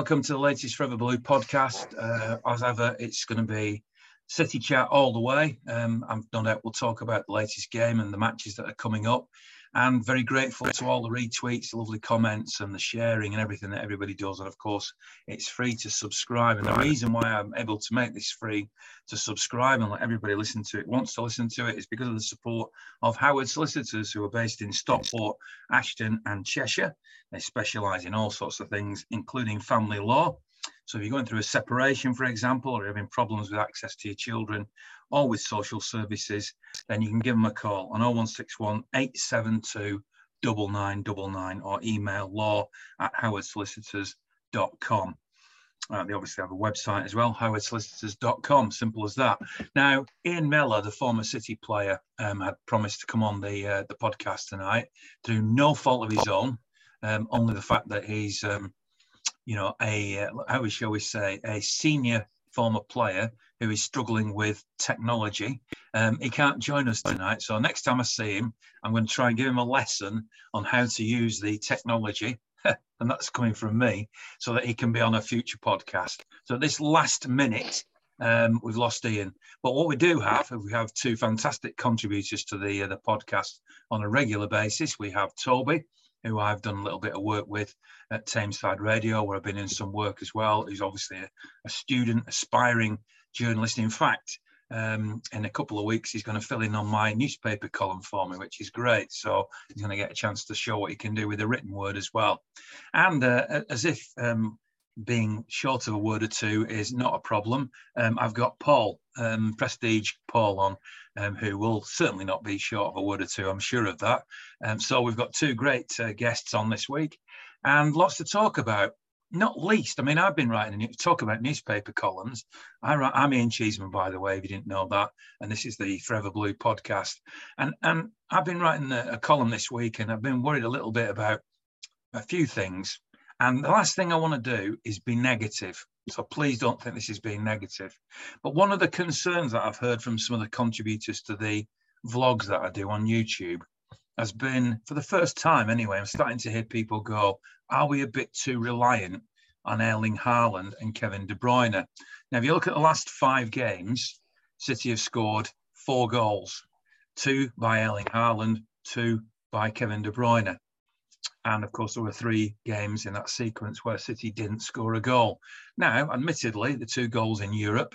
Welcome to the latest Forever Blue podcast. Uh, as ever, it's going to be City chat all the way. Um, I'm no doubt we'll talk about the latest game and the matches that are coming up and very grateful to all the retweets, the lovely comments, and the sharing and everything that everybody does. And of course, it's free to subscribe. And the reason why I'm able to make this free to subscribe and let everybody listen to it, wants to listen to it, is because of the support of Howard Solicitors, who are based in Stockport, Ashton, and Cheshire. They specialise in all sorts of things, including family law. So if you're going through a separation, for example, or you're having problems with access to your children or with social services, then you can give them a call on 0161 872 9999 or email law at howardsolicitors.com. Uh, they obviously have a website as well, howardsolicitors.com, simple as that. Now, Ian Mellor, the former City player, um, had promised to come on the uh, the podcast tonight through no fault of his own, um, only the fact that he's, um, you know, a, uh, how shall we say, a senior former player who is struggling with technology. Um, he can't join us tonight. So next time I see him, I'm going to try and give him a lesson on how to use the technology. and that's coming from me so that he can be on a future podcast. So this last minute, um, we've lost Ian. But what we do have, we have two fantastic contributors to the uh, the podcast on a regular basis. We have Toby, who I've done a little bit of work with at Tameside Radio, where I've been in some work as well. Who's obviously a, a student, aspiring journalist. In fact, um, in a couple of weeks, he's going to fill in on my newspaper column for me, which is great. So he's going to get a chance to show what he can do with the written word as well. And uh, as if um, being short of a word or two is not a problem, um, I've got Paul, um, Prestige Paul on, um, who will certainly not be short of a word or two, I'm sure of that. Um, so we've got two great uh, guests on this week and lots to talk about not least, I mean, I've been writing, a talk about newspaper columns. I write, I'm Ian Cheeseman, by the way, if you didn't know that. And this is the Forever Blue podcast. And, and I've been writing a, a column this week and I've been worried a little bit about a few things. And the last thing I want to do is be negative. So please don't think this is being negative. But one of the concerns that I've heard from some of the contributors to the vlogs that I do on YouTube has been, for the first time anyway, I'm starting to hear people go, are we a bit too reliant on Erling Haaland and Kevin De Bruyne? Now, if you look at the last five games, City have scored four goals, two by Erling Haaland, two by Kevin De Bruyne. And of course, there were three games in that sequence where City didn't score a goal. Now, admittedly, the two goals in Europe,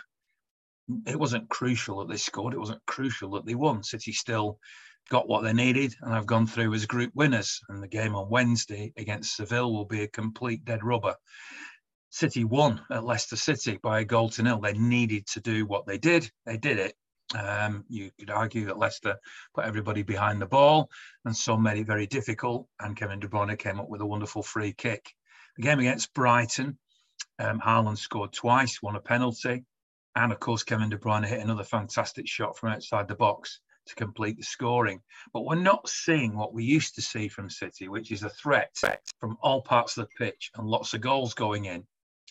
it wasn't crucial that they scored. It wasn't crucial that they won. City still got what they needed and have gone through as group winners. And the game on Wednesday against Seville will be a complete dead rubber. City won at Leicester City by a goal to nil. They needed to do what they did. They did it. Um, you could argue that Leicester put everybody behind the ball and so made it very difficult. And Kevin De Bruyne came up with a wonderful free kick. The game against Brighton, um, Haaland scored twice, won a penalty. And of course, Kevin De Bruyne hit another fantastic shot from outside the box to complete the scoring. But we're not seeing what we used to see from City, which is a threat from all parts of the pitch and lots of goals going in.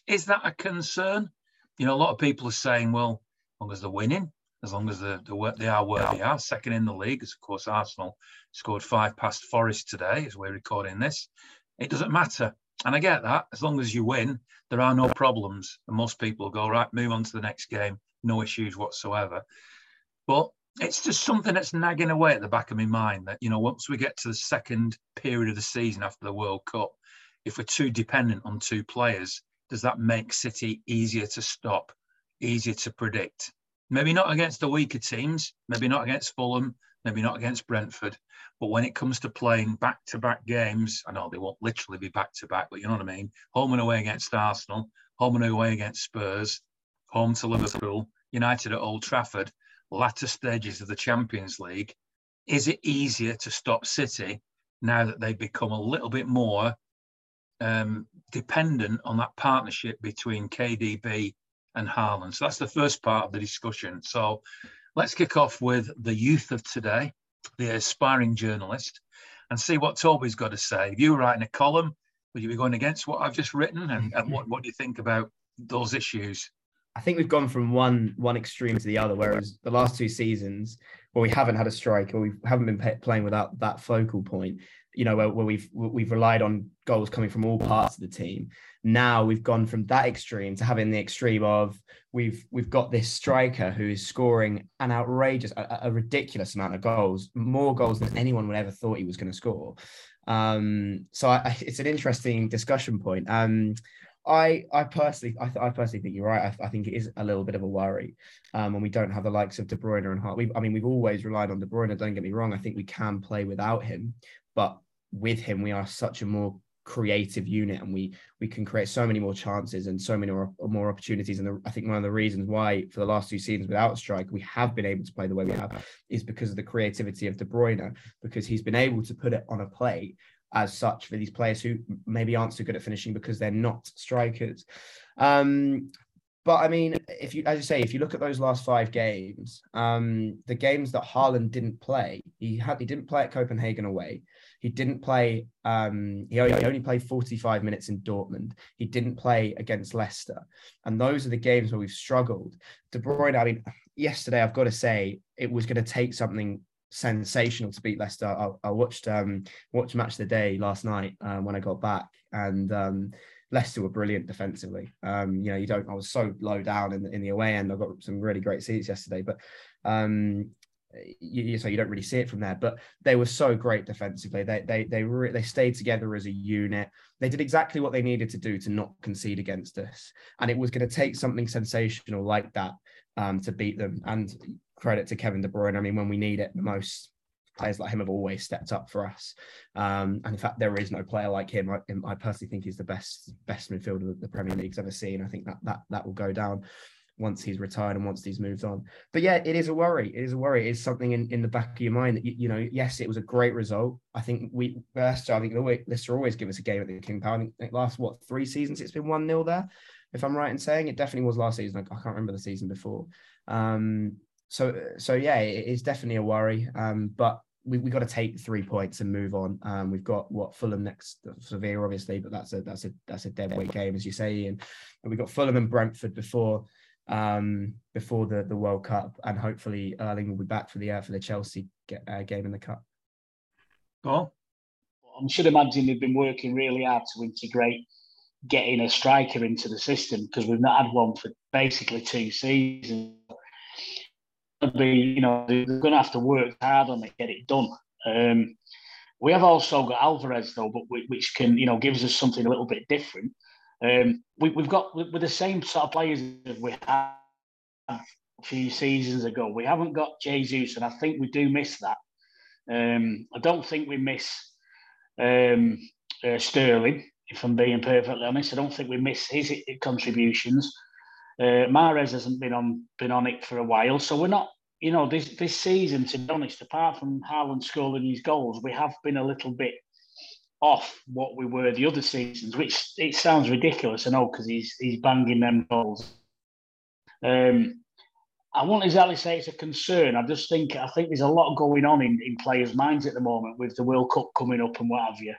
Is that a concern? You know, a lot of people are saying, well, as long as they're winning, as long as they're, they are where they are, second in the league, as of course Arsenal scored five past Forest today as we're recording this, it doesn't matter. And I get that. As long as you win, there are no problems. And most people go, right, move on to the next game, no issues whatsoever. But it's just something that's nagging away at the back of my mind that you know once we get to the second period of the season after the World Cup, if we're too dependent on two players, does that make City easier to stop, easier to predict? Maybe not against the weaker teams, maybe not against Fulham, maybe not against Brentford, but when it comes to playing back-to-back games, I know they won't literally be back-to-back, but you know what I mean. Home and away against Arsenal, home and away against Spurs, home to Liverpool, United at Old Trafford latter stages of the Champions League, is it easier to stop City now that they've become a little bit more um, dependent on that partnership between KDB and Haaland? So that's the first part of the discussion. So let's kick off with the youth of today, the aspiring journalist, and see what Toby's got to say. If you were writing a column, would you be going against what I've just written? And, and what, what do you think about those issues? I think we've gone from one one extreme to the other. Whereas the last two seasons, where we haven't had a striker, we haven't been pay, playing without that focal point. You know, where, where we've we've relied on goals coming from all parts of the team. Now we've gone from that extreme to having the extreme of we've we've got this striker who is scoring an outrageous, a, a ridiculous amount of goals, more goals than anyone would ever thought he was going to score. Um, so I, it's an interesting discussion point. Um, I I personally I, I personally think you're right. I, I, think it is a little bit of a worry um, when we don't have the likes of De Bruyne and Hart. we I mean, we've always relied on De Bruyne. Don't get me wrong. I think we can play without him, but with him, we are such a more creative unit, and we we can create so many more chances and so many more, more opportunities. And the, I think one of the reasons why for the last two seasons without strike we have been able to play the way we have is because of the creativity of De Bruyne, because he's been able to put it on a plate as such for these players who maybe aren't so good at finishing because they're not strikers. Um, but I mean, if you, as you say, if you look at those last five games, um, the games that Haaland didn't play, he had he didn't play at Copenhagen away. He didn't play. Um, he, only, he only played 45 minutes in Dortmund. He didn't play against Leicester, and those are the games where we've struggled. De Bruyne. I mean, yesterday I've got to say it was going to take something sensational to beat Leicester. I, I watched um, watched match of the day last night um, when I got back, and um, Leicester were brilliant defensively. Um, you know, you don't. I was so low down in the, in the away end. I got some really great seats yesterday, but um, you, so you don't really see it from there. But they were so great defensively. They they they re- they stayed together as a unit. They did exactly what they needed to do to not concede against us, and it was going to take something sensational like that um, to beat them. And credit to Kevin De Bruyne. I mean, when we need it most, players like him have always stepped up for us. Um, and in fact, there is no player like him. I, I personally think he's the best best midfielder that the Premier League's ever seen. I think that that that will go down once he's retired and once he's moved on. But yeah, it is a worry. It is a worry. It is something in, in the back of your mind that you, you know. Yes, it was a great result. I think we Leicester. I think Leicester always give us a game at the King Power. I think it last what three seasons it's been one 0 there. If I'm right in saying it, definitely was last season. I, I can't remember the season before. Um, so so yeah, it is definitely a worry. Um, but we we got to take three points and move on. Um, we've got what Fulham next, Sevilla obviously, but that's a that's a that's a dead weight game as you say, and, and we've got Fulham and Brentford before um before the the World Cup, and hopefully Erling will be back for the uh, for the Chelsea get, uh, game in the cup. Go I should imagine they've been working really hard to integrate getting a striker into the system because we've not had one for basically two seasons be, you know, they're going to have to work hard on it, get it done. Um, we have also got Alvarez though, but which can, you know, gives us something a little bit different. Um, we, have got with the same sort of players as we had a few seasons ago. We haven't got Jesus, and I think we do miss that. Um, I don't think we miss um, uh, Sterling, if I'm being perfectly honest. I don't think we miss his contributions. Uh, Mahrez hasn't been on been on it for a while, so we're not you know, this this season, to be honest, apart from Haaland scoring his goals, we have been a little bit off what we were the other seasons, which it sounds ridiculous, I know, because he's he's banging them goals. Um, I won't exactly say it's a concern. I just think I think there's a lot going on in, in players' minds at the moment with the World Cup coming up and what have you.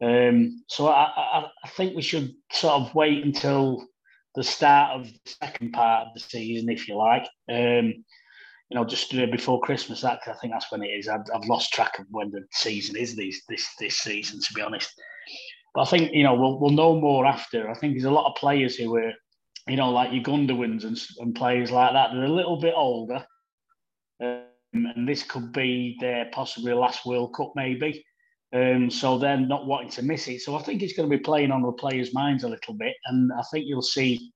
Um, so I, I, I think we should sort of wait until the start of the second part of the season, if you like. Um, you know, just before Christmas. That I think that's when it is. I've, I've lost track of when the season is. These this this season, to be honest. But I think you know we'll we'll know more after. I think there's a lot of players who are, you know, like your Gundogan's and, and players like that. They're a little bit older, um, and this could be their possibly last World Cup, maybe. Um, so they're not wanting to miss it. So I think it's going to be playing on the players' minds a little bit, and I think you'll see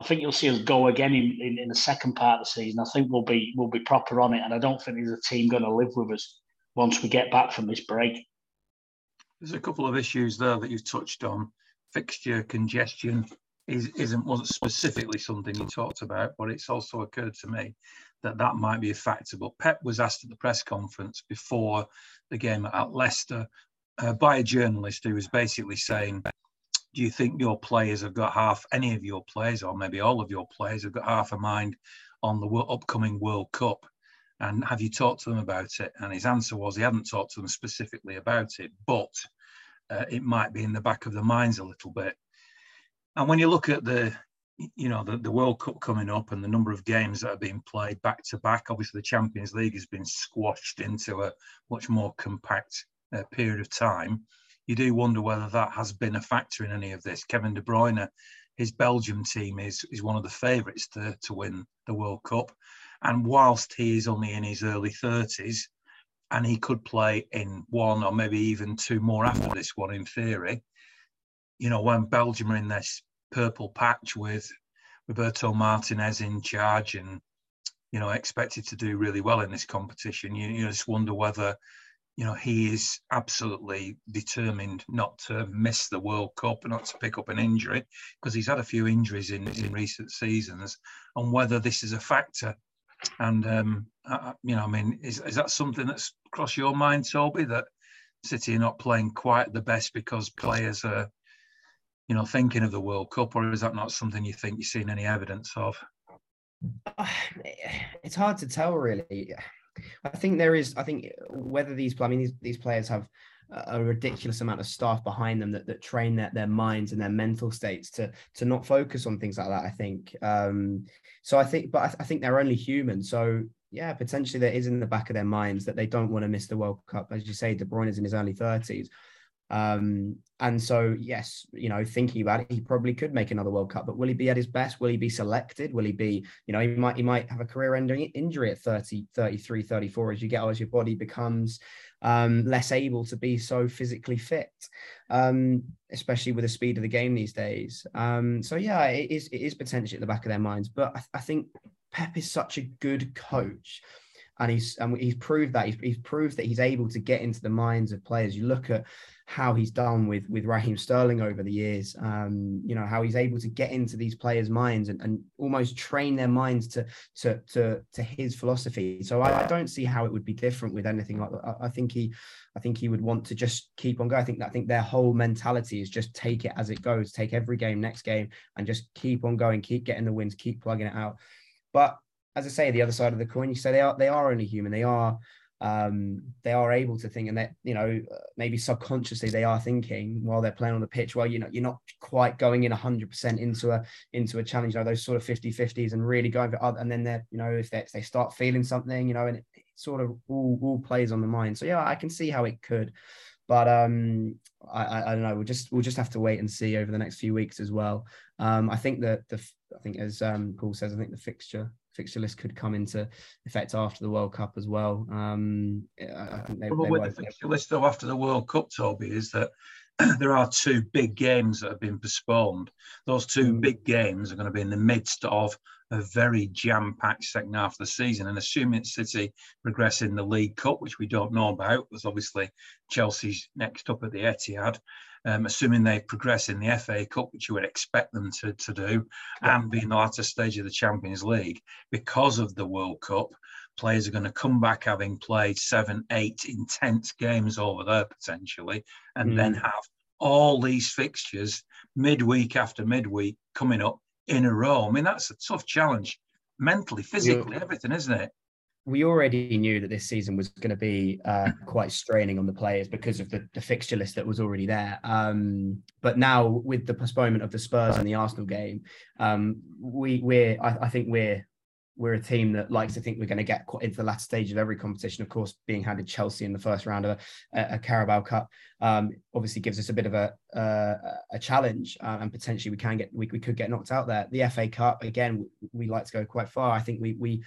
I think you'll see us go again in, in, in, the second part of the season. I think we'll be we'll be proper on it, and I don't think there's a team going to live with us once we get back from this break. There's a couple of issues there that you've touched on. Fixture congestion is, isn't wasn't specifically something you talked about, but it's also occurred to me that that might be a factor. But Pep was asked at the press conference before the game at Leicester uh, by a journalist who was basically saying do you think your players have got half any of your players or maybe all of your players have got half a mind on the upcoming world cup and have you talked to them about it and his answer was he hadn't talked to them specifically about it but uh, it might be in the back of their minds a little bit and when you look at the you know, the, the World Cup coming up and the number of games that are being played back to back. Obviously, the Champions League has been squashed into a much more compact uh, period of time. You do wonder whether that has been a factor in any of this. Kevin De Bruyne, his Belgium team is is one of the favourites to to win the World Cup, and whilst he is only in his early thirties, and he could play in one or maybe even two more after this one in theory. You know, when Belgium are in this purple patch with Roberto Martinez in charge and you know expected to do really well in this competition. You, you just wonder whether you know he is absolutely determined not to miss the World Cup and not to pick up an injury because he's had a few injuries in in recent seasons, and whether this is a factor. And um, I, you know, I mean, is is that something that's crossed your mind, Toby, that City are not playing quite the best because players are you know, thinking of the World Cup, or is that not something you think you've seen any evidence of? It's hard to tell, really. I think there is. I think whether these, I mean, these, these players have a ridiculous amount of staff behind them that, that train their, their minds and their mental states to to not focus on things like that. I think. Um, so I think, but I, I think they're only human. So yeah, potentially there is in the back of their minds that they don't want to miss the World Cup. As you say, De Bruyne is in his early thirties. Um, and so, yes, you know, thinking about it, he probably could make another World Cup, but will he be at his best? Will he be selected? Will he be, you know, he might he might have a career-ending injury at 30, 33, 34 as you get as your body becomes um, less able to be so physically fit, um, especially with the speed of the game these days. Um, so yeah, it is it is potentially at the back of their minds, but I, I think Pep is such a good coach and he's and he's proved that he's, he's proved that he's able to get into the minds of players. You look at how he's done with with Raheem Sterling over the years. Um, you know how he's able to get into these players' minds and, and almost train their minds to to to to his philosophy. So I, I don't see how it would be different with anything like that. I, I, think he, I think he would want to just keep on going. I think I think their whole mentality is just take it as it goes, take every game, next game, and just keep on going, keep getting the wins, keep plugging it out. But as I say, the other side of the coin, you say they are they are only human. They are um, they are able to think and that you know maybe subconsciously they are thinking while they're playing on the pitch. Well you know you're not quite going in 100% into a into a challenge you know those sort of 50 50s and really going for other and then they're you know if they, if they start feeling something you know and it, it sort of all, all plays on the mind. So yeah i can see how it could but um I, I don't know. We'll just we'll just have to wait and see over the next few weeks as well. Um i think that the i think as um paul says i think the fixture fixture list could come into effect after the World Cup as well. Um, I think they, well, they with the fixture list though after the World Cup, Toby, is that there are two big games that have been postponed. Those two mm. big games are going to be in the midst of a very jam-packed second half of the season. And assuming City progress in the League Cup, which we don't know about, because obviously Chelsea's next up at the Etihad, um, assuming they progress in the FA Cup, which you would expect them to, to do, and be in the latter stage of the Champions League, because of the World Cup, players are going to come back having played seven, eight intense games over there potentially, and mm. then have all these fixtures midweek after midweek coming up in a row. I mean, that's a tough challenge mentally, physically, everything, isn't it? We already knew that this season was going to be uh, quite straining on the players because of the, the fixture list that was already there. Um, but now with the postponement of the Spurs and the Arsenal game, um, we we're I, I, think we're we're a team that likes to think we're going to get quite into the latter stage of every competition. Of course, being handed Chelsea in the first round of a, a Carabao Cup um, obviously gives us a bit of a a challenge, uh, and potentially we can get we, we could get knocked out there. The FA Cup again, we, we like to go quite far. I think we we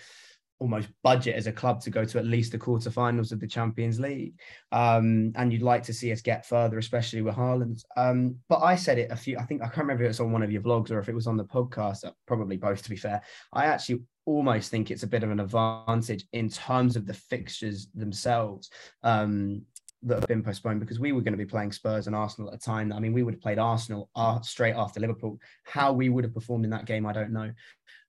almost budget as a club to go to at least the quarterfinals of the Champions League. Um, and you'd like to see us get further, especially with Haaland. Um, but I said it a few, I think I can't remember if it was on one of your vlogs or if it was on the podcast, uh, probably both to be fair. I actually almost think it's a bit of an advantage in terms of the fixtures themselves. Um, that have been postponed because we were going to be playing Spurs and Arsenal at a time. I mean, we would have played Arsenal uh, straight after Liverpool. How we would have performed in that game, I don't know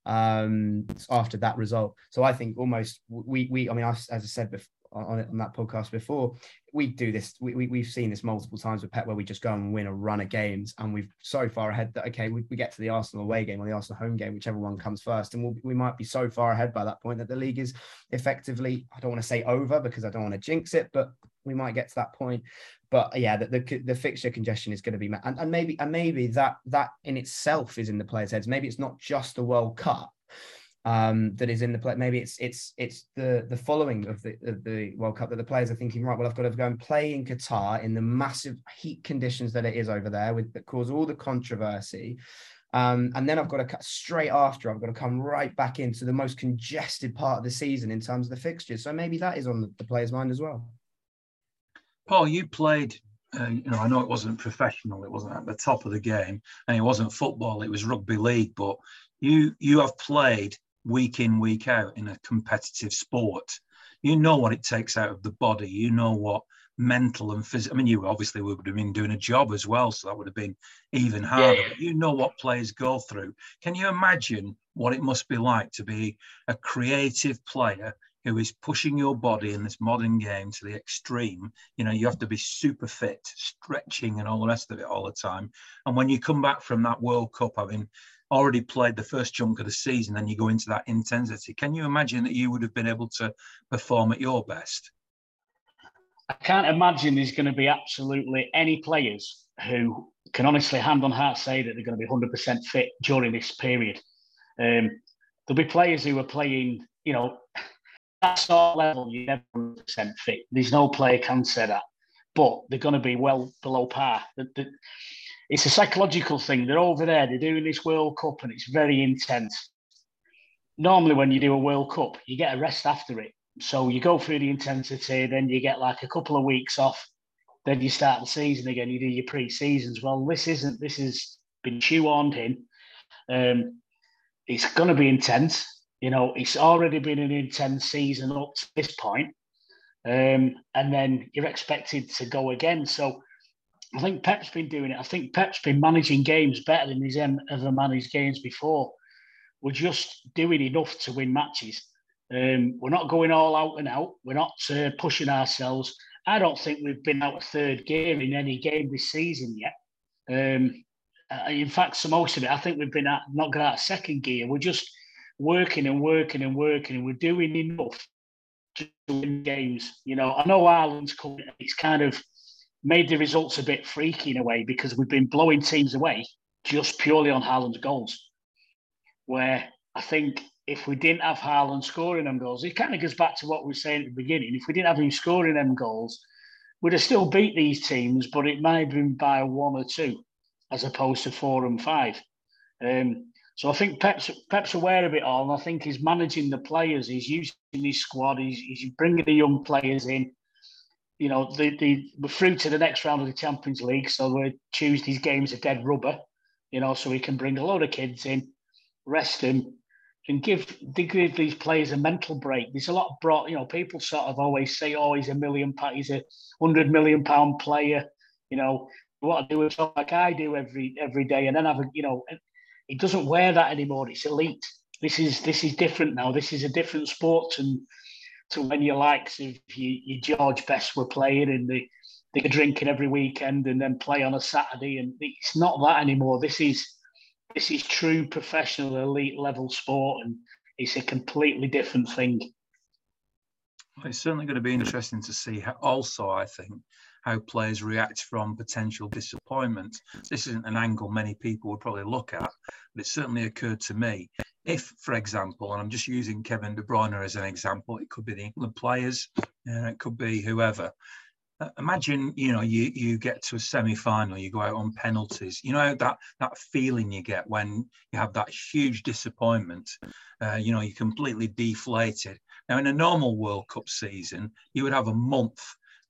um, after that result. So I think almost we we I mean as I said on, on that podcast before. We do this. We, we we've seen this multiple times with Pep, where we just go and win a run of games, and we've so far ahead that okay, we, we get to the Arsenal away game or the Arsenal home game, whichever one comes first, and we'll, we might be so far ahead by that point that the league is effectively. I don't want to say over because I don't want to jinx it, but we might get to that point. But uh, yeah, the, the, the fixture congestion is going to be and, and maybe and maybe that that in itself is in the players' heads. Maybe it's not just the World Cup um, that is in the play. Maybe it's it's it's the the following of the of the World Cup that the players are thinking, right? Well, I've got to go and play in Qatar in the massive heat conditions that it is over there, with that cause all the controversy. Um, and then I've got to cut straight after. I've got to come right back into the most congested part of the season in terms of the fixtures. So maybe that is on the, the player's mind as well. Paul, you played. Uh, you know, I know it wasn't professional. It wasn't at the top of the game, and it wasn't football. It was rugby league. But you you have played week in, week out in a competitive sport. You know what it takes out of the body. You know what mental and physical. I mean, you obviously would have been doing a job as well, so that would have been even harder. Yeah. But you know what players go through. Can you imagine what it must be like to be a creative player who is pushing your body in this modern game to the extreme? You know, you have to be super fit, stretching, and all the rest of it all the time. And when you come back from that World Cup, having already played the first chunk of the season and you go into that intensity. Can you imagine that you would have been able to perform at your best? I can't imagine there's going to be absolutely any players who can honestly, hand on heart, say that they're going to be 100% fit during this period. Um, there'll be players who are playing, you know, that sort of level, you're never 100% fit. There's no player can say that, but they're going to be well below par. The, the, it's a psychological thing. They're over there, they're doing this World Cup and it's very intense. Normally, when you do a World Cup, you get a rest after it. So you go through the intensity, then you get like a couple of weeks off, then you start the season again, you do your pre seasons. Well, this isn't, this has been shoehorned in. Um, it's going to be intense. You know, it's already been an intense season up to this point. Um, and then you're expected to go again. So I think Pep's been doing it. I think Pep's been managing games better than he's ever managed games before. We're just doing enough to win matches. Um, we're not going all out and out. We're not uh, pushing ourselves. I don't think we've been out of third gear in any game this season yet. Um, uh, in fact, so most of it, I think we've been at, not got out of second gear. We're just working and working and working, and we're doing enough to win games. You know, I know Haaland's coming. It's kind of made the results a bit freaky in a way because we've been blowing teams away just purely on Haaland's goals. Where I think if we didn't have Haaland scoring them goals, it kind of goes back to what we were saying at the beginning. If we didn't have him scoring them goals, we'd have still beat these teams, but it might have been by one or two as opposed to four and five. Um, so I think Pep's, Pep's aware of it all, and I think he's managing the players. He's using his squad. He's, he's bringing the young players in you know, the, the, we're through to the next round of the Champions League, so we choose these games are dead rubber, you know, so we can bring a load of kids in, rest them, and give, give these players a mental break. There's a lot brought, you know, people sort of always say, oh, he's a million, he's a hundred million pound player, you know, what I do is like I do every every day, and then have a, you know, he doesn't wear that anymore. It's elite. This is this is different now. This is a different sport, and to when your likes of your, your George Best were playing and they they are drinking every weekend and then play on a Saturday. And it's not that anymore. This is this is true professional elite level sport, and it's a completely different thing. It's certainly going to be interesting to see how, also, I think, how players react from potential disappointment. This isn't an angle many people would probably look at, but it certainly occurred to me. If, for example, and I'm just using Kevin De Bruyne as an example, it could be the England players, uh, it could be whoever. Uh, imagine, you know, you you get to a semi-final, you go out on penalties. You know that that feeling you get when you have that huge disappointment. Uh, you know, you're completely deflated. Now, in a normal World Cup season, you would have a month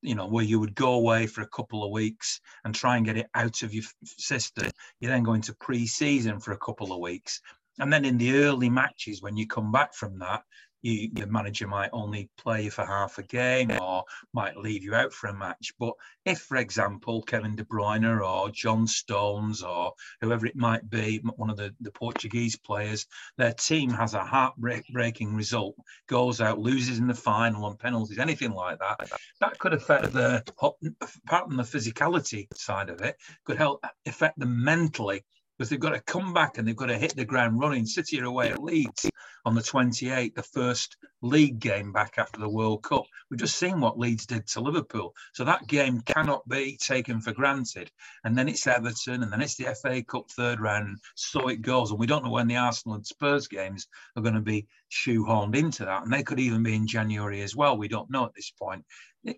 you know, where you would go away for a couple of weeks and try and get it out of your system. You then go into pre-season for a couple of weeks, and then in the early matches when you come back from that, you, your manager might only play you for half a game or might leave you out for a match. But if, for example, Kevin De Bruyne or John Stones or whoever it might be, one of the, the Portuguese players, their team has a heartbreaking result, goes out, loses in the final on penalties, anything like that, that could affect the, apart from the physicality side of it, could help affect them mentally because they've got to come back and they've got to hit the ground running. City are away at Leeds on the 28th, the first league game back after the World Cup. We've just seen what Leeds did to Liverpool. So that game cannot be taken for granted. And then it's Everton and then it's the FA Cup third round. So it goes. And we don't know when the Arsenal and Spurs games are going to be shoehorned into that. And they could even be in January as well. We don't know at this point.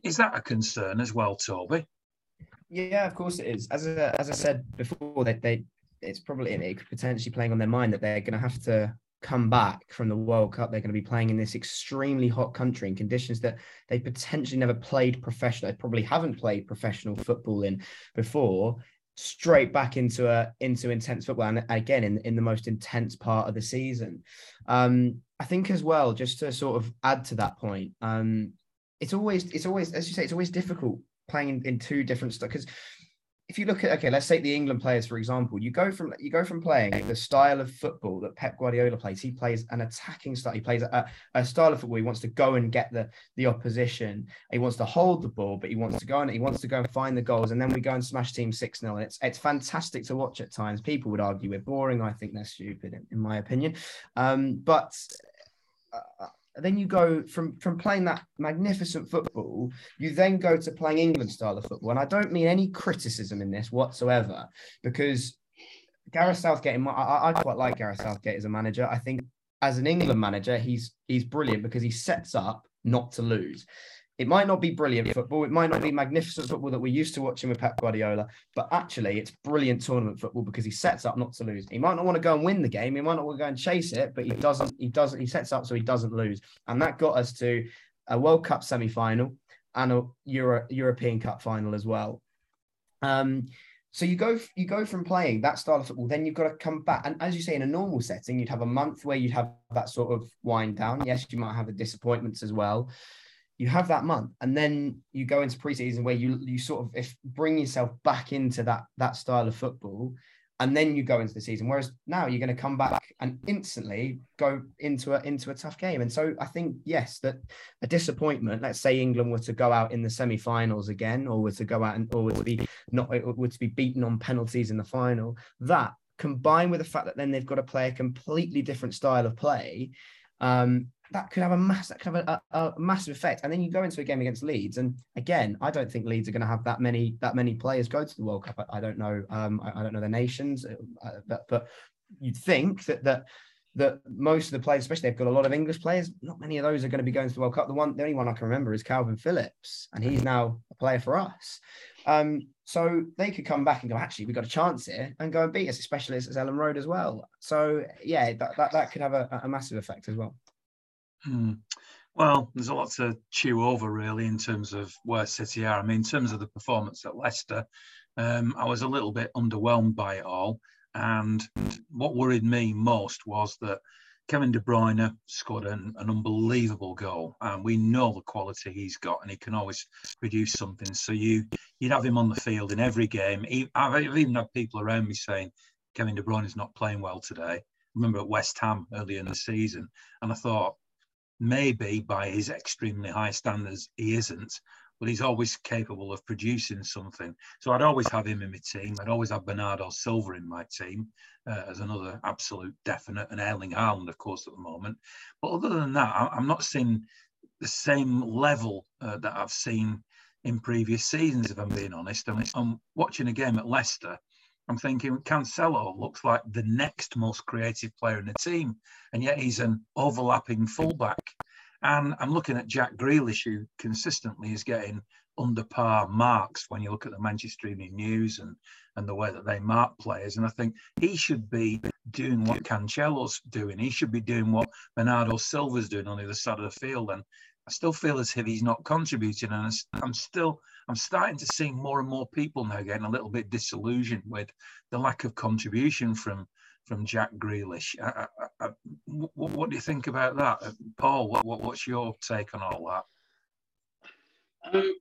Is that a concern as well, Toby? Yeah, of course it is. As I, as I said before, that they, it's probably it could potentially playing on their mind that they're going to have to come back from the World Cup. They're going to be playing in this extremely hot country in conditions that they potentially never played professional. They probably haven't played professional football in before. Straight back into a into intense football, and again in in the most intense part of the season. Um, I think as well, just to sort of add to that point, um, it's always it's always as you say, it's always difficult playing in, in two different stuff because if you look at okay, let's take the England players for example. You go from you go from playing the style of football that Pep Guardiola plays. He plays an attacking style. He plays a, a style of football. He wants to go and get the the opposition. He wants to hold the ball, but he wants to go and he wants to go and find the goals. And then we go and smash team six 0 It's it's fantastic to watch at times. People would argue we're boring. I think they're stupid, in, in my opinion. Um, but uh, then you go from from playing that magnificent football, you then go to playing England style of football. And I don't mean any criticism in this whatsoever, because Gareth Southgate, I, I quite like Gareth Southgate as a manager. I think as an England manager, he's he's brilliant because he sets up not to lose. It might not be brilliant football. It might not be magnificent football that we're used to watching with Pep Guardiola, but actually it's brilliant tournament football because he sets up not to lose. He might not want to go and win the game. He might not want to go and chase it, but he doesn't. He doesn't. He sets up so he doesn't lose, and that got us to a World Cup semi-final and a Euro, European Cup final as well. Um, so you go you go from playing that style of football, then you've got to come back. And as you say, in a normal setting, you'd have a month where you'd have that sort of wind down. Yes, you might have the disappointments as well you have that month and then you go into preseason where you you sort of if bring yourself back into that that style of football and then you go into the season. Whereas now you're going to come back and instantly go into a into a tough game. And so i think yes that a disappointment let's say england were to go out in the semi-finals again or were to go out and or would be not were to be beaten on penalties in the final that combined with the fact that then they've got to play a completely different style of play um, that could have a mass that could have a, a, a, massive effect. And then you go into a game against Leeds, and again, I don't think Leeds are going to have that many that many players go to the World Cup. I, I don't know. Um, I, I, don't know the nations, uh, but, but you'd think that that that most of the players, especially they've got a lot of English players, not many of those are going to be going to the World Cup. The one, the only one I can remember is Calvin Phillips, and he's now a player for us. Um, so they could come back and go, actually, we've got a chance here and go and beat us, especially as, Elland Road as well. So yeah, that, that, that could have a, a massive effect as well. Hmm. Well, there's a lot to chew over, really, in terms of where City are. I mean, in terms of the performance at Leicester, um, I was a little bit underwhelmed by it all. And what worried me most was that Kevin De Bruyne scored an, an, unbelievable goal, and we know the quality he's got, and he can always produce something. So you you'd have him on the field in every game. I've even had people around me saying Kevin De Bruyne is not playing well today. I remember at West Ham earlier in the season, and I thought maybe by his extremely high standards, he isn't, but he's always capable of producing something. So I'd always have him in my team. I'd always have Bernardo Silva in my team uh, as another absolute definite, and Erling Haaland, of course, at the moment. But other than that, I'm not seeing the same level uh, that I've seen in previous seasons, if I'm being honest. I'm, I'm watching a game at Leicester I'm thinking Cancelo looks like the next most creative player in the team, and yet he's an overlapping fullback. And I'm looking at Jack Grealish, who consistently is getting under par marks when you look at the Manchester Evening News and, and the way that they mark players. And I think he should be doing what Cancelo's doing. He should be doing what Bernardo Silva's doing on the other side of the field. And I still feel as if he's not contributing, and I'm still I'm starting to see more and more people now getting a little bit disillusioned with the lack of contribution from from Jack Grealish. I, I, I, what, do you think about that, uh, Paul? What, what's your take on all that? Um,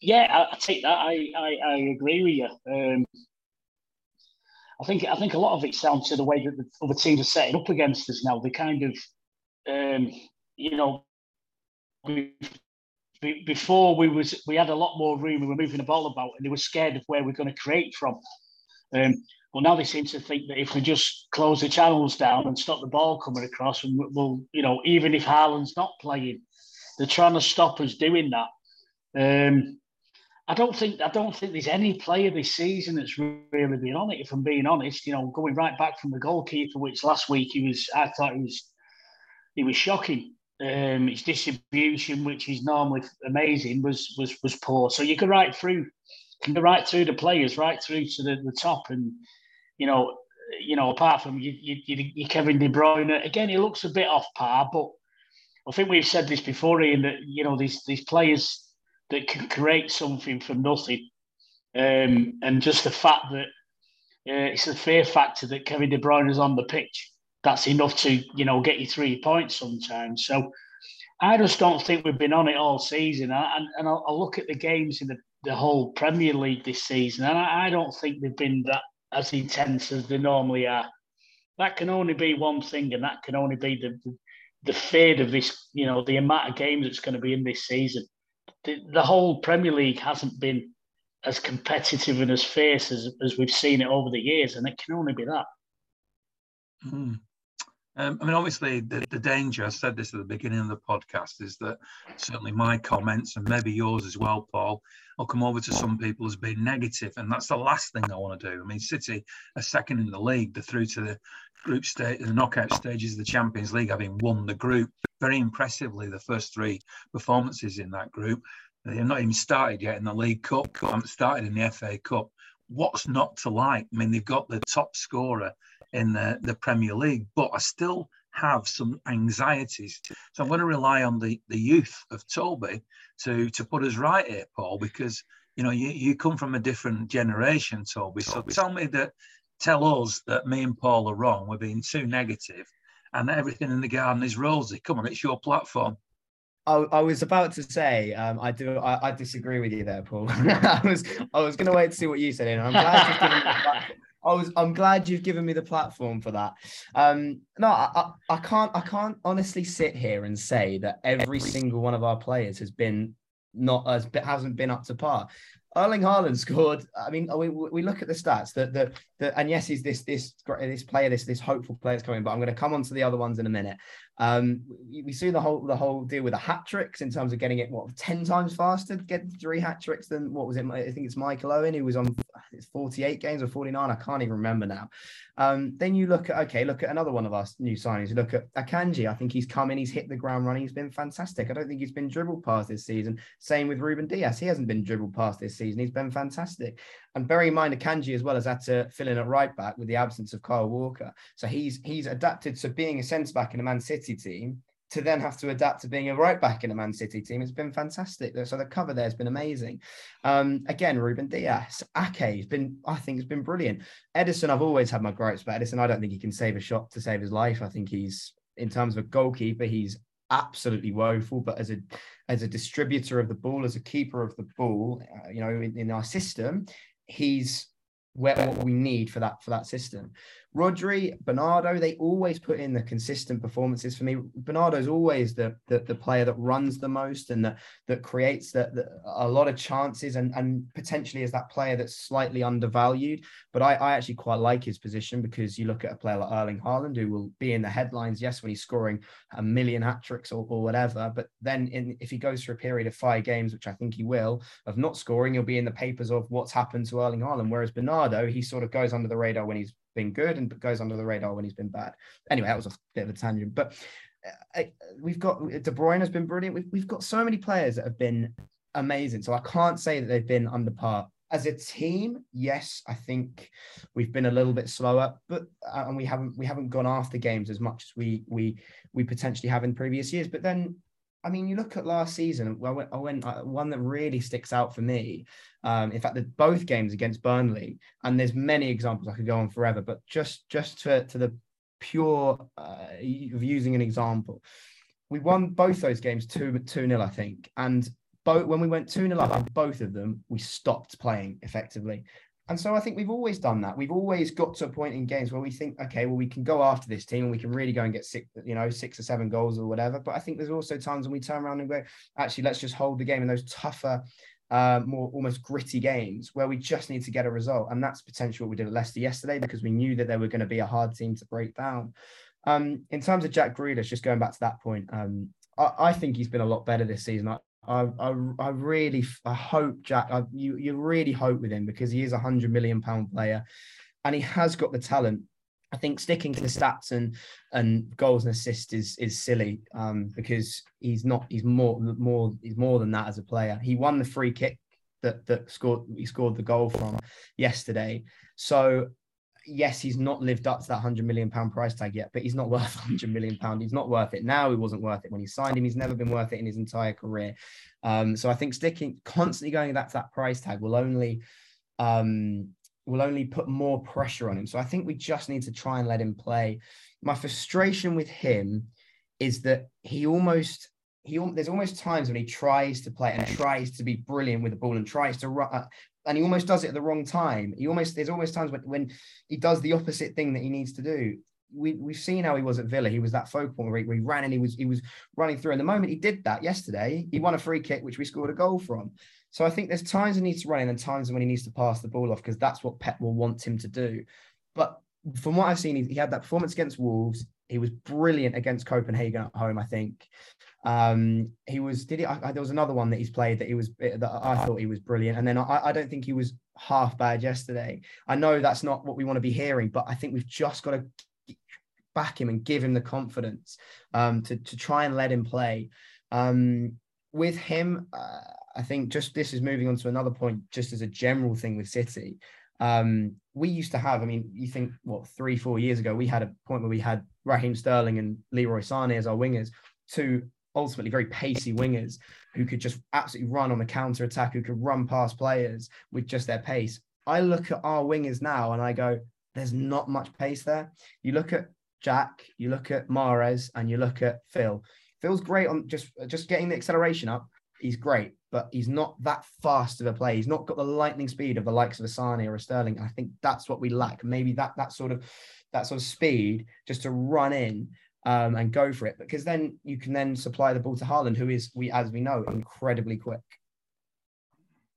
yeah, I, take that. I, I, agree with you. Um, I think I think a lot of it's down to the way that the other teams are setting up against us now. They kind of, um, you know, before we was we had a lot more room. We were moving the ball about, and they were scared of where we're going to create from. Um, well, now they seem to think that if we just close the channels down and stop the ball coming across, and we'll, you know, even if Haaland's not playing, they're trying to stop us doing that. Um, I don't think I don't think there's any player this season that's really been on it. If I'm being honest, you know, going right back from the goalkeeper, which last week he was, I thought he was, he was shocking. Um, his distribution, which is normally amazing, was was was poor. So you go write through, right through the players, right through to the, the top, and you know, you know, apart from you, you, you Kevin De Bruyne, again, he looks a bit off par, but I think we've said this before, Ian, that you know these these players that can create something from nothing. Um, and just the fact that uh, it's the fear factor that Kevin De Bruyne is on the pitch. That's enough to you know get you three points sometimes. So I just don't think we've been on it all season. And, and I'll, I'll look at the games in the, the whole Premier League this season, and I, I don't think they've been that as intense as they normally are. That can only be one thing, and that can only be the the, the of this. You know, the amount of games that's going to be in this season the, the whole Premier League hasn't been as competitive and as fierce as, as we've seen it over the years, and it can only be that. Mm. Um, I mean, obviously, the, the danger, I said this at the beginning of the podcast, is that certainly my comments and maybe yours as well, Paul, will come over to some people as being negative, and that's the last thing I want to do. I mean, City are second in the league, they're through to the group stage, the knockout stages of the Champions League, having won the group very impressively. The first three performances in that group, they've not even started yet in the League Cup, haven't started in the FA Cup. What's not to like? I mean, they've got the top scorer in the, the Premier League, but I still have some anxieties. So I'm going to rely on the, the youth of Toby to to put us right here, Paul, because you know you, you come from a different generation, Toby. So tell me that tell us that me and Paul are wrong. We're being too negative, and everything in the garden is rosy. Come on, it's your platform. I, I was about to say, um, I do, I, I, disagree with you there, Paul. I was, I was going to wait to see what you said, and I'm glad you've given. I was, I'm glad you've given me the platform for that. Um, no, I, I, I can't, I can't honestly sit here and say that every single one of our players has been not as hasn't been up to par. Erling Haaland scored. I mean, we, we look at the stats that the, the and yes, he's this this this player, this this hopeful player is coming. But I'm going to come on to the other ones in a minute. Um, we see the whole the whole deal with the hat tricks in terms of getting it what ten times faster get three hat tricks than what was it? I think it's Michael Owen who was on it's 48 games or 49. I can't even remember now. Um, then you look at okay, look at another one of our new signings. You look at Akanji. I think he's come in, he's hit the ground running. He's been fantastic. I don't think he's been dribbled past this season. Same with Ruben Dias. He hasn't been dribbled past this season. He's been fantastic. And bearing in mind Akanji as well as had to fill in at right back with the absence of Kyle Walker. So he's he's adapted to being a centre back in a Man City team to then have to adapt to being a right back in a Man City team. It's been fantastic. So the cover there has been amazing. Um, again, Ruben Dias, Ake has been, I think, has been brilliant. Ederson, I've always had my gripes about Ederson, I don't think he can save a shot to save his life. I think he's, in terms of a goalkeeper, he's absolutely woeful. But as a as a distributor of the ball, as a keeper of the ball, uh, you know, in, in our system, he's where what we need for that for that system. Rodri, Bernardo, they always put in the consistent performances for me. Bernardo's always the, the, the player that runs the most and that that creates the, the, a lot of chances and, and potentially is that player that's slightly undervalued. But I, I actually quite like his position because you look at a player like Erling Haaland who will be in the headlines, yes, when he's scoring a million hat tricks or, or whatever. But then in, if he goes through a period of five games, which I think he will, of not scoring, he'll be in the papers of what's happened to Erling Haaland. Whereas Bernardo, he sort of goes under the radar when he's been good and goes under the radar when he's been bad. Anyway, that was a bit of a tangent, but uh, we've got De Bruyne has been brilliant. We've, we've got so many players that have been amazing. So I can't say that they've been under par. As a team, yes, I think we've been a little bit slower, but uh, and we haven't we haven't gone after games as much as we we we potentially have in previous years. But then I mean, you look at last season. I went, I went uh, one that really sticks out for me. Um, in fact, both games against Burnley, and there's many examples I could go on forever. But just just to, to the pure uh, of using an example, we won both those games two two nil, I think. And both when we went two nil up in both of them, we stopped playing effectively. And so I think we've always done that. We've always got to a point in games where we think, okay, well, we can go after this team and we can really go and get six, you know, six or seven goals or whatever. But I think there's also times when we turn around and go, actually, let's just hold the game in those tougher, uh, more almost gritty games where we just need to get a result. And that's potentially what we did at Leicester yesterday because we knew that they were going to be a hard team to break down. Um, in terms of Jack Grealish, just going back to that point, um, I, I, think he's been a lot better this season. I, I, I, really, I hope Jack, I, you, you really hope with him because he is a hundred million pound player, and he has got the talent. I think sticking to the stats and and goals and assists is is silly um, because he's not. He's more more. He's more than that as a player. He won the free kick that that scored. He scored the goal from yesterday. So yes, he's not lived up to that hundred million pound price tag yet, but he's not worth hundred million pound. He's not worth it now. He wasn't worth it when he signed him. He's never been worth it in his entire career. Um, so I think sticking constantly going back to that price tag will only um, will only put more pressure on him. So I think we just need to try and let him play. My frustration with him is that he almost he there's almost times when he tries to play and tries to be brilliant with the ball and tries to run uh, and he almost does it at the wrong time. He almost there's almost times when, when he does the opposite thing that he needs to do. We we've seen how he was at Villa. He was that focal point where he, where he ran and he was he was running through. And the moment he did that yesterday, he won a free kick which we scored a goal from. So I think there's times he needs to run in and times when he needs to pass the ball off because that's what Pep will want him to do. But from what I've seen, he, he had that performance against Wolves. He was brilliant against Copenhagen at home, I think. Um, he was did he? I, there was another one that he's played that he was that I thought he was brilliant, and then I, I don't think he was half bad yesterday. I know that's not what we want to be hearing, but I think we've just got to back him and give him the confidence um, to to try and let him play. Um, with him, uh, I think just this is moving on to another point, just as a general thing with City. Um, we used to have, I mean, you think what three, four years ago, we had a point where we had Raheem Sterling and Leroy Sane as our wingers, two ultimately very pacey wingers who could just absolutely run on the counter attack, who could run past players with just their pace. I look at our wingers now and I go, there's not much pace there. You look at Jack, you look at Mahrez, and you look at Phil. Phil's great on just just getting the acceleration up. He's great, but he's not that fast of a play. He's not got the lightning speed of the likes of a Sane or a Sterling. And I think that's what we lack. Maybe that that sort of that sort of speed just to run in um, and go for it because then you can then supply the ball to Haaland, who is we as we know incredibly quick.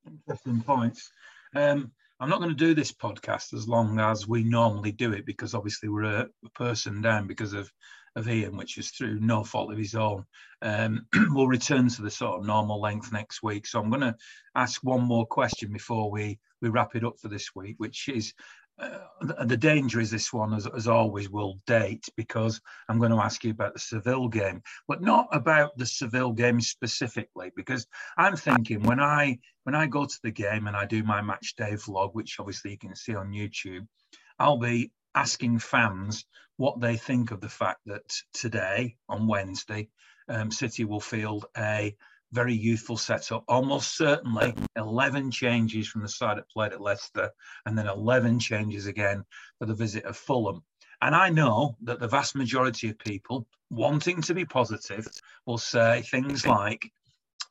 Interesting points. Um, I'm not going to do this podcast as long as we normally do it because obviously we're a, a person down because of of Ian, which is through no fault of his own. Um, we'll return to the sort of normal length next week. So I'm going to ask one more question before we we wrap it up for this week, which is uh, the danger is this one, as, as always, will date because I'm going to ask you about the Seville game, but not about the Seville game specifically, because I'm thinking when I when I go to the game and I do my match day vlog, which obviously you can see on YouTube, I'll be asking fans what they think of the fact that today on Wednesday, um, City will field a very youthful setup. Almost certainly 11 changes from the side that played at Leicester, and then 11 changes again for the visit of Fulham. And I know that the vast majority of people wanting to be positive will say things like,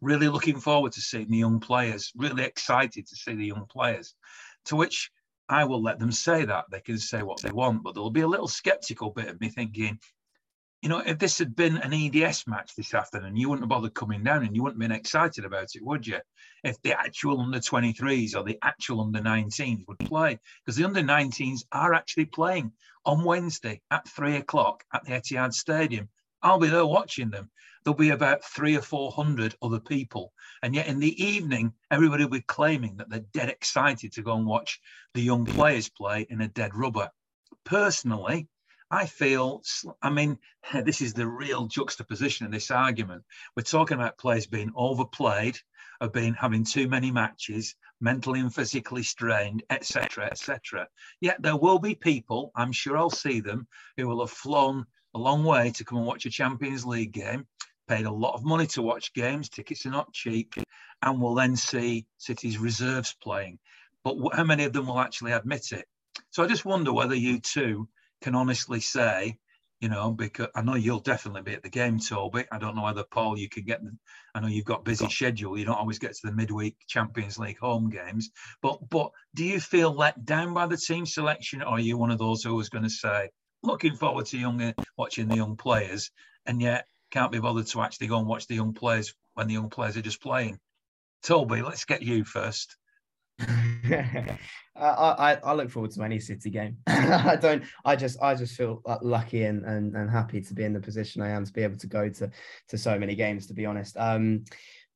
really looking forward to seeing the young players, really excited to see the young players. To which I will let them say that. They can say what they want, but there'll be a little skeptical bit of me thinking, you know, if this had been an EDS match this afternoon, you wouldn't have bothered coming down and you wouldn't have been excited about it, would you? If the actual under 23s or the actual under 19s would play, because the under 19s are actually playing on Wednesday at three o'clock at the Etihad Stadium. I'll be there watching them. There'll be about three or 400 other people. And yet in the evening, everybody will be claiming that they're dead excited to go and watch the young players play in a dead rubber. Personally, I feel, I mean, this is the real juxtaposition in this argument. We're talking about players being overplayed, of being having too many matches, mentally and physically strained, etc., etc. Yet there will be people, I'm sure I'll see them, who will have flown a long way to come and watch a Champions League game, paid a lot of money to watch games. Tickets are not cheap, and we'll then see City's reserves playing. But how many of them will actually admit it? So I just wonder whether you two can honestly say, you know, because I know you'll definitely be at the game, Toby. I don't know whether Paul you can get. I know you've got busy schedule. You don't always get to the midweek Champions League home games. But but do you feel let down by the team selection, or are you one of those who was going to say, looking forward to young watching the young players, and yet can't be bothered to actually go and watch the young players when the young players are just playing? Toby, let's get you first. I, I look forward to any City game. I don't. I just I just feel lucky and, and and happy to be in the position I am to be able to go to to so many games. To be honest, um,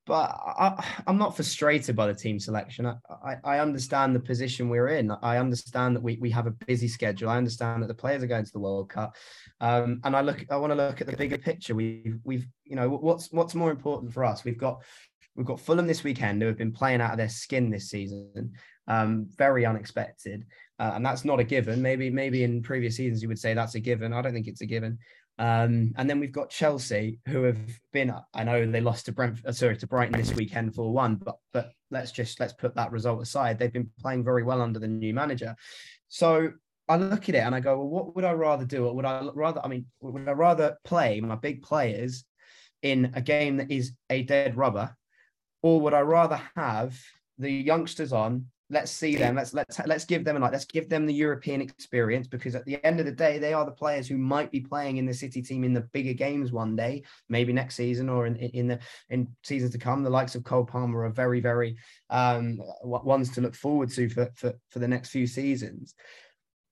but I, am not frustrated by the team selection. I, I, I, understand the position we're in. I understand that we, we have a busy schedule. I understand that the players are going to the World Cup, um, and I look. I want to look at the bigger picture. We've we've you know what's what's more important for us. We've got We've got Fulham this weekend who have been playing out of their skin this season. Um, very unexpected. Uh, and that's not a given. Maybe, maybe in previous seasons you would say that's a given. I don't think it's a given. Um, and then we've got Chelsea, who have been. I know they lost to Brentford, uh, sorry, to Brighton this weekend for one, but but let's just let's put that result aside. They've been playing very well under the new manager. So I look at it and I go, well, what would I rather do? Or would I rather? I mean, would I rather play my big players in a game that is a dead rubber or would I rather have the youngsters on? Let's see them. Let's let's let's give them a like. Let's give them the European experience because at the end of the day, they are the players who might be playing in the City team in the bigger games one day, maybe next season or in in the in seasons to come. The likes of Cole Palmer are very very um, ones to look forward to for for for the next few seasons.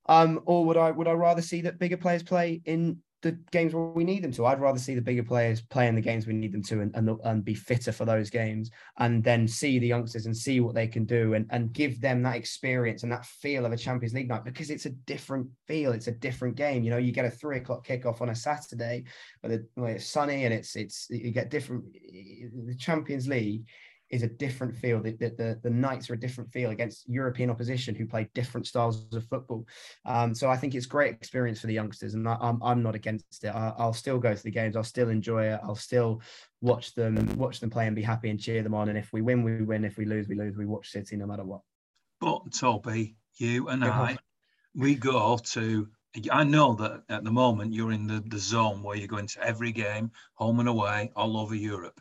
Um, or would I would I rather see that bigger players play in the games where we need them to. I'd rather see the bigger players playing the games we need them to and, and, and be fitter for those games and then see the youngsters and see what they can do and, and give them that experience and that feel of a Champions League night because it's a different feel. It's a different game. You know, you get a three o'clock kickoff on a Saturday where it's sunny and it's, it's, you get different, the Champions League is a different feel. The, the, the, the, nights are a different feel against European opposition who play different styles of football. Um, so I think it's great experience for the youngsters, and I, am I'm not against it. I, will still go to the games. I'll still enjoy it. I'll still watch them watch them play and be happy and cheer them on. And if we win, we win. If we lose, we lose. We watch City no matter what. But Toby, you and I, we go to I know that at the moment you're in the, the zone where you're going to every game, home and away, all over Europe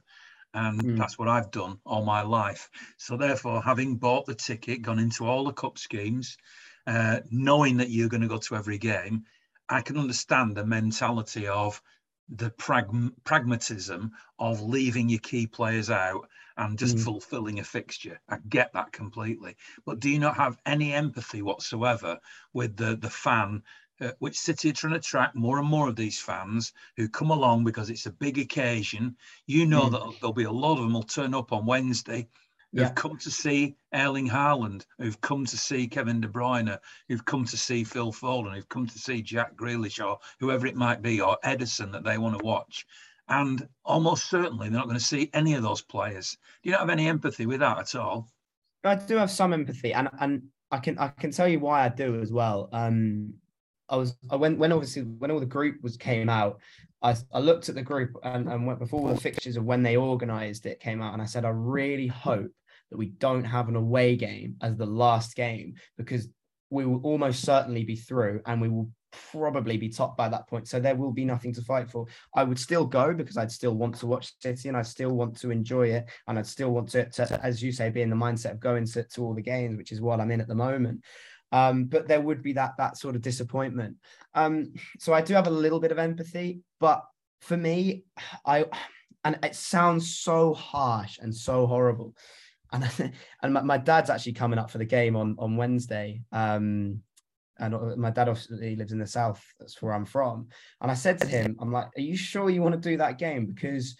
and mm. that's what I've done all my life. So therefore, having bought the ticket, gone into all the cup schemes, uh, knowing that you're going to go to every game, I can understand the mentality of the prag- pragmatism of leaving your key players out and just mm. fulfilling a fixture. I get that completely. But do you not have any empathy whatsoever with the the fan uh, which City are trying to attract more and more of these fans who come along because it's a big occasion. You know mm. that there'll be a lot of them will turn up on Wednesday who've yeah. come to see Erling Haaland, who've come to see Kevin De Bruyne, who've come to see Phil Foden, who've come to see Jack Grealish or whoever it might be, or Ederson that they want to watch. And almost certainly they're not going to see any of those players. Do you not have any empathy with that at all? I do have some empathy, and and I can I can tell you why I do as well. Um, I was I went when obviously when all the group was came out, I, I looked at the group and, and went before the fixtures of when they organized it came out and I said I really hope that we don't have an away game as the last game because we will almost certainly be through and we will probably be top by that point. So there will be nothing to fight for. I would still go because I'd still want to watch City and I still want to enjoy it. And I'd still want to, to as you say, be in the mindset of going to, to all the games, which is what I'm in at the moment. Um, but there would be that that sort of disappointment. Um, so I do have a little bit of empathy, but for me, I and it sounds so harsh and so horrible. And and my, my dad's actually coming up for the game on on Wednesday. Um, and my dad obviously lives in the south. That's where I'm from. And I said to him, I'm like, "Are you sure you want to do that game? Because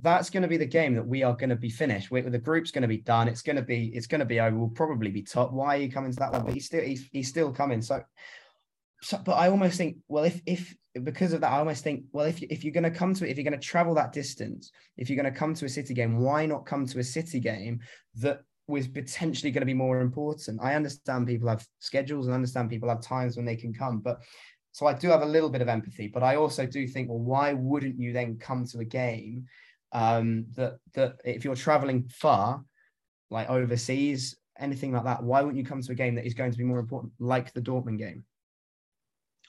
that's going to be the game that we are going to be finished. We, the group's going to be done. It's going to be it's going to be over. We'll probably be top. Why are you coming to that one? But he's still he's, he's still coming. So, so, but I almost think, well, if if because of that, I almost think, well, if if you're going to come to it, if you're going to travel that distance, if you're going to come to a city game, why not come to a city game that was potentially going to be more important? I understand people have schedules and understand people have times when they can come, but So I do have a little bit of empathy, but I also do think, well, why wouldn't you then come to a game um, that that if you're traveling far, like overseas, anything like that, why wouldn't you come to a game that is going to be more important, like the Dortmund game?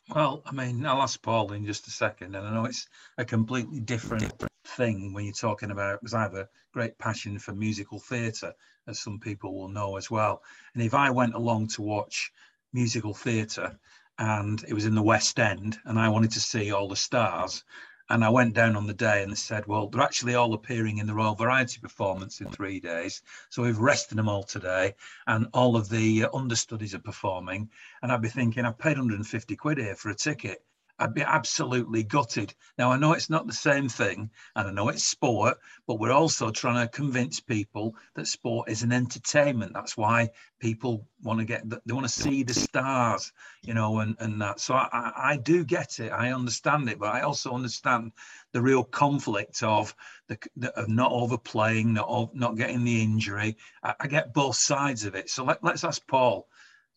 Well, I mean, I'll ask Paul in just a second, and I know it's a completely different thing when you're talking about because I have a great passion for musical theatre, as some people will know as well. And if I went along to watch musical theatre and it was in the West End and I wanted to see all the stars, and I went down on the day and they said, well, they're actually all appearing in the Royal Variety performance in three days. So we've rested them all today and all of the uh, understudies are performing. And I'd be thinking, I've paid 150 quid here for a ticket. I'd be absolutely gutted. Now, I know it's not the same thing, and I know it's sport, but we're also trying to convince people that sport is an entertainment. That's why people want to get, they want to see the stars, you know, and, and that. So I, I do get it. I understand it, but I also understand the real conflict of the, of not overplaying, not, not getting the injury. I, I get both sides of it. So let, let's ask Paul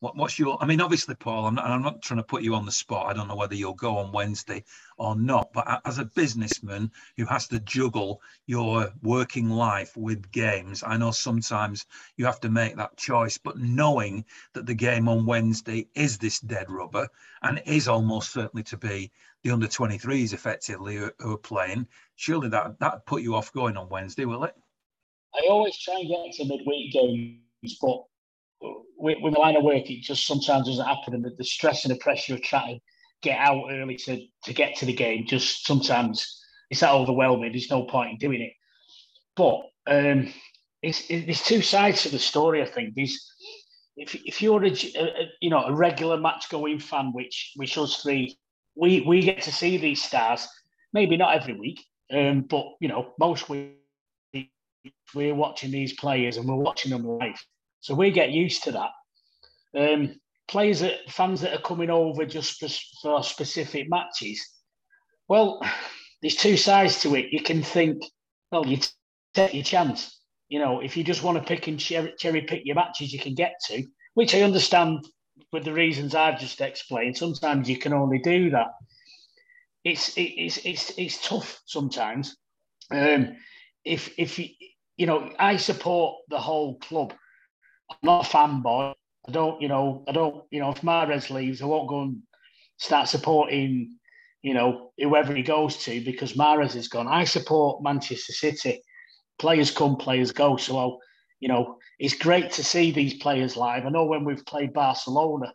what, what's your? I mean, obviously, Paul. I'm not. I'm not trying to put you on the spot. I don't know whether you'll go on Wednesday or not. But as a businessman who has to juggle your working life with games, I know sometimes you have to make that choice. But knowing that the game on Wednesday is this dead rubber and is almost certainly to be the under 23s effectively who, who are playing, surely that that put you off going on Wednesday, will it? I always try and get to midweek games, but with, with the line of work, it just sometimes doesn't happen. And the, the stress and the pressure of trying to get out early to, to get to the game just sometimes it's that overwhelming. There's no point in doing it. But um, it's, it, there's two sides to the story. I think there's if, if you're a, a, you know a regular match going fan, which which us three we we get to see these stars. Maybe not every week, um, but you know most weeks we're watching these players and we're watching them live. So we get used to that. Um, players that fans that are coming over just for, specific matches. Well, there's two sides to it. You can think, well, you take your chance. You know, if you just want to pick and cherry, cherry pick your matches you can get to, which I understand with the reasons I've just explained. Sometimes you can only do that. It's it's it's it's tough sometimes. Um, if if you you know, I support the whole club, I'm not a fanboy. I don't, you know, I don't, you know, if Mahrez leaves, I won't go and start supporting, you know, whoever he goes to because Mahrez is gone. I support Manchester City. Players come, players go. So, I'll, you know, it's great to see these players live. I know when we've played Barcelona,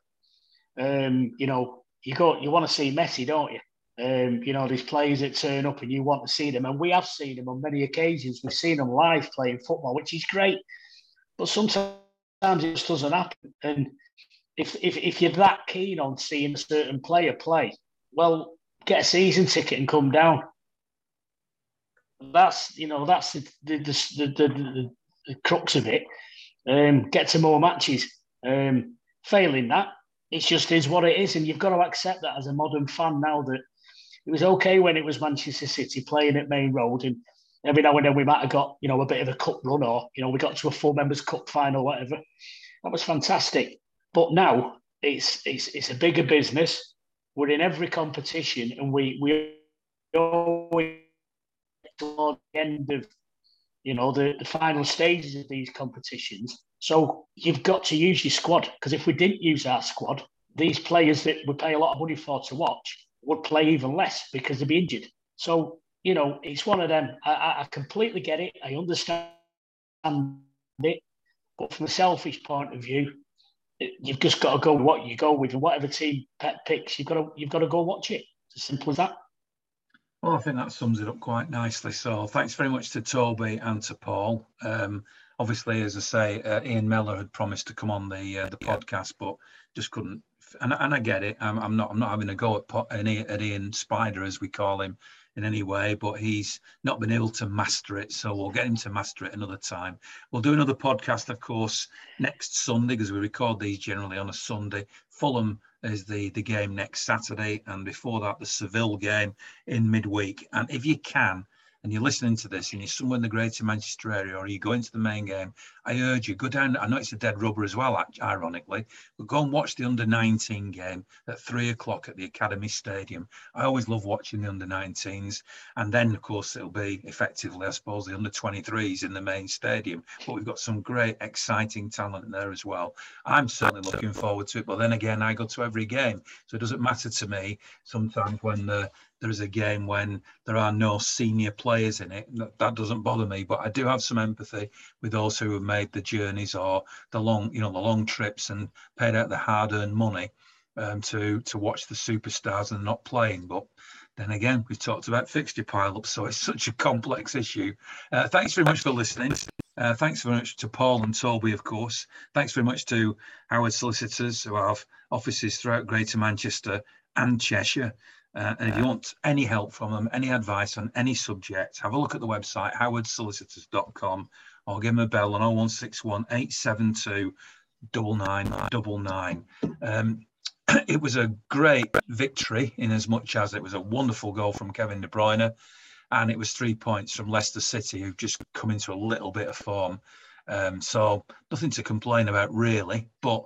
um, you know, you go, you want to see Messi, don't you? Um, you know, these players that turn up and you want to see them. And we have seen them on many occasions. We've seen them live playing football, which is great. But sometimes sometimes it just doesn't happen. And if, if, if you're that keen on seeing a certain player play, well, get a season ticket and come down. That's you know that's the the the, the, the, the crux of it. Um, get to more matches. Um, failing that, it just is what it is, and you've got to accept that as a modern fan now. That it was okay when it was Manchester City playing at Maine Road, and every now and then we might have got you know a bit of a cup run or you know we got to a full members cup final whatever. That was fantastic. But now it's it's it's a bigger business. We're in every competition and we we always toward the end of you know the, the final stages of these competitions. So you've got to use your squad because if we didn't use our squad these players that we pay a lot of money for to watch would play even less because they'd be injured. So you know, it's one of them. I, I completely get it. I understand it. But from a selfish point of view, you've just got to go what you go with, and whatever team Pep picks, you've got to you've got to go watch it. It's as simple as that. Well, I think that sums it up quite nicely. So, thanks very much to Toby and to Paul. Um, obviously, as I say, uh, Ian Mellor had promised to come on the uh, the podcast, but just couldn't. And, and I get it. I'm, I'm, not. I'm not having a go at, pot any at Ian Spider, as we call him in any way, but he's not been able to master it. So we'll get him to master it another time. We'll do another podcast, of course, next Sunday because we record these generally on a Sunday. Fulham is the the game next Saturday, and before that, the Seville game in midweek. And if you can, and you're listening to this and you're somewhere in the Greater Manchester area or you go into the main game, I urge you go down. I know it's a dead rubber as well, ironically, but go and watch the under 19 game at three o'clock at the Academy Stadium. I always love watching the under 19s, and then of course it'll be effectively, I suppose, the under 23s in the main stadium. But we've got some great, exciting talent there as well. I'm certainly looking forward to it. But then again, I go to every game, so it doesn't matter to me sometimes when the there is a game when there are no senior players in it. That doesn't bother me, but I do have some empathy with those who have made the journeys or the long, you know, the long trips and paid out the hard-earned money um, to to watch the superstars and not playing. But then again, we've talked about fixture pile-ups, so it's such a complex issue. Uh, thanks very much for listening. Uh, thanks very much to Paul and Toby, of course. Thanks very much to Howard Solicitors, who have offices throughout Greater Manchester and Cheshire. Uh, and if you want any help from them, any advice on any subject, have a look at the website, howardsolicitors.com, or give them a bell on 0161 872 9999. Um, it was a great victory in as much as it was a wonderful goal from Kevin De Bruyne, and it was three points from Leicester City, who've just come into a little bit of form. Um, so nothing to complain about really, but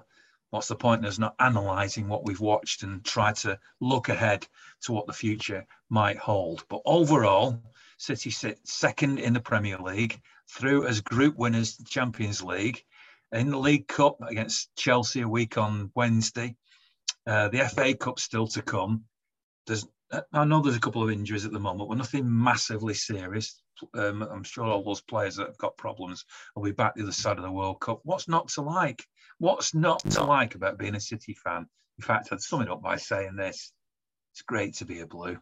what's the point in us not analysing what we've watched and try to look ahead to what the future might hold? But overall, City sit second in the Premier League, through as group winners Champions League, in the League Cup against Chelsea a week on Wednesday. Uh, the FA Cup still to come. There's, I know there's a couple of injuries at the moment, but nothing massively serious. Um, I'm sure all those players that have got problems will be back the other side of the World Cup. What's not to like? What's not to like about being a City fan? In fact, I'd sum it up by saying this it's great to be a blue.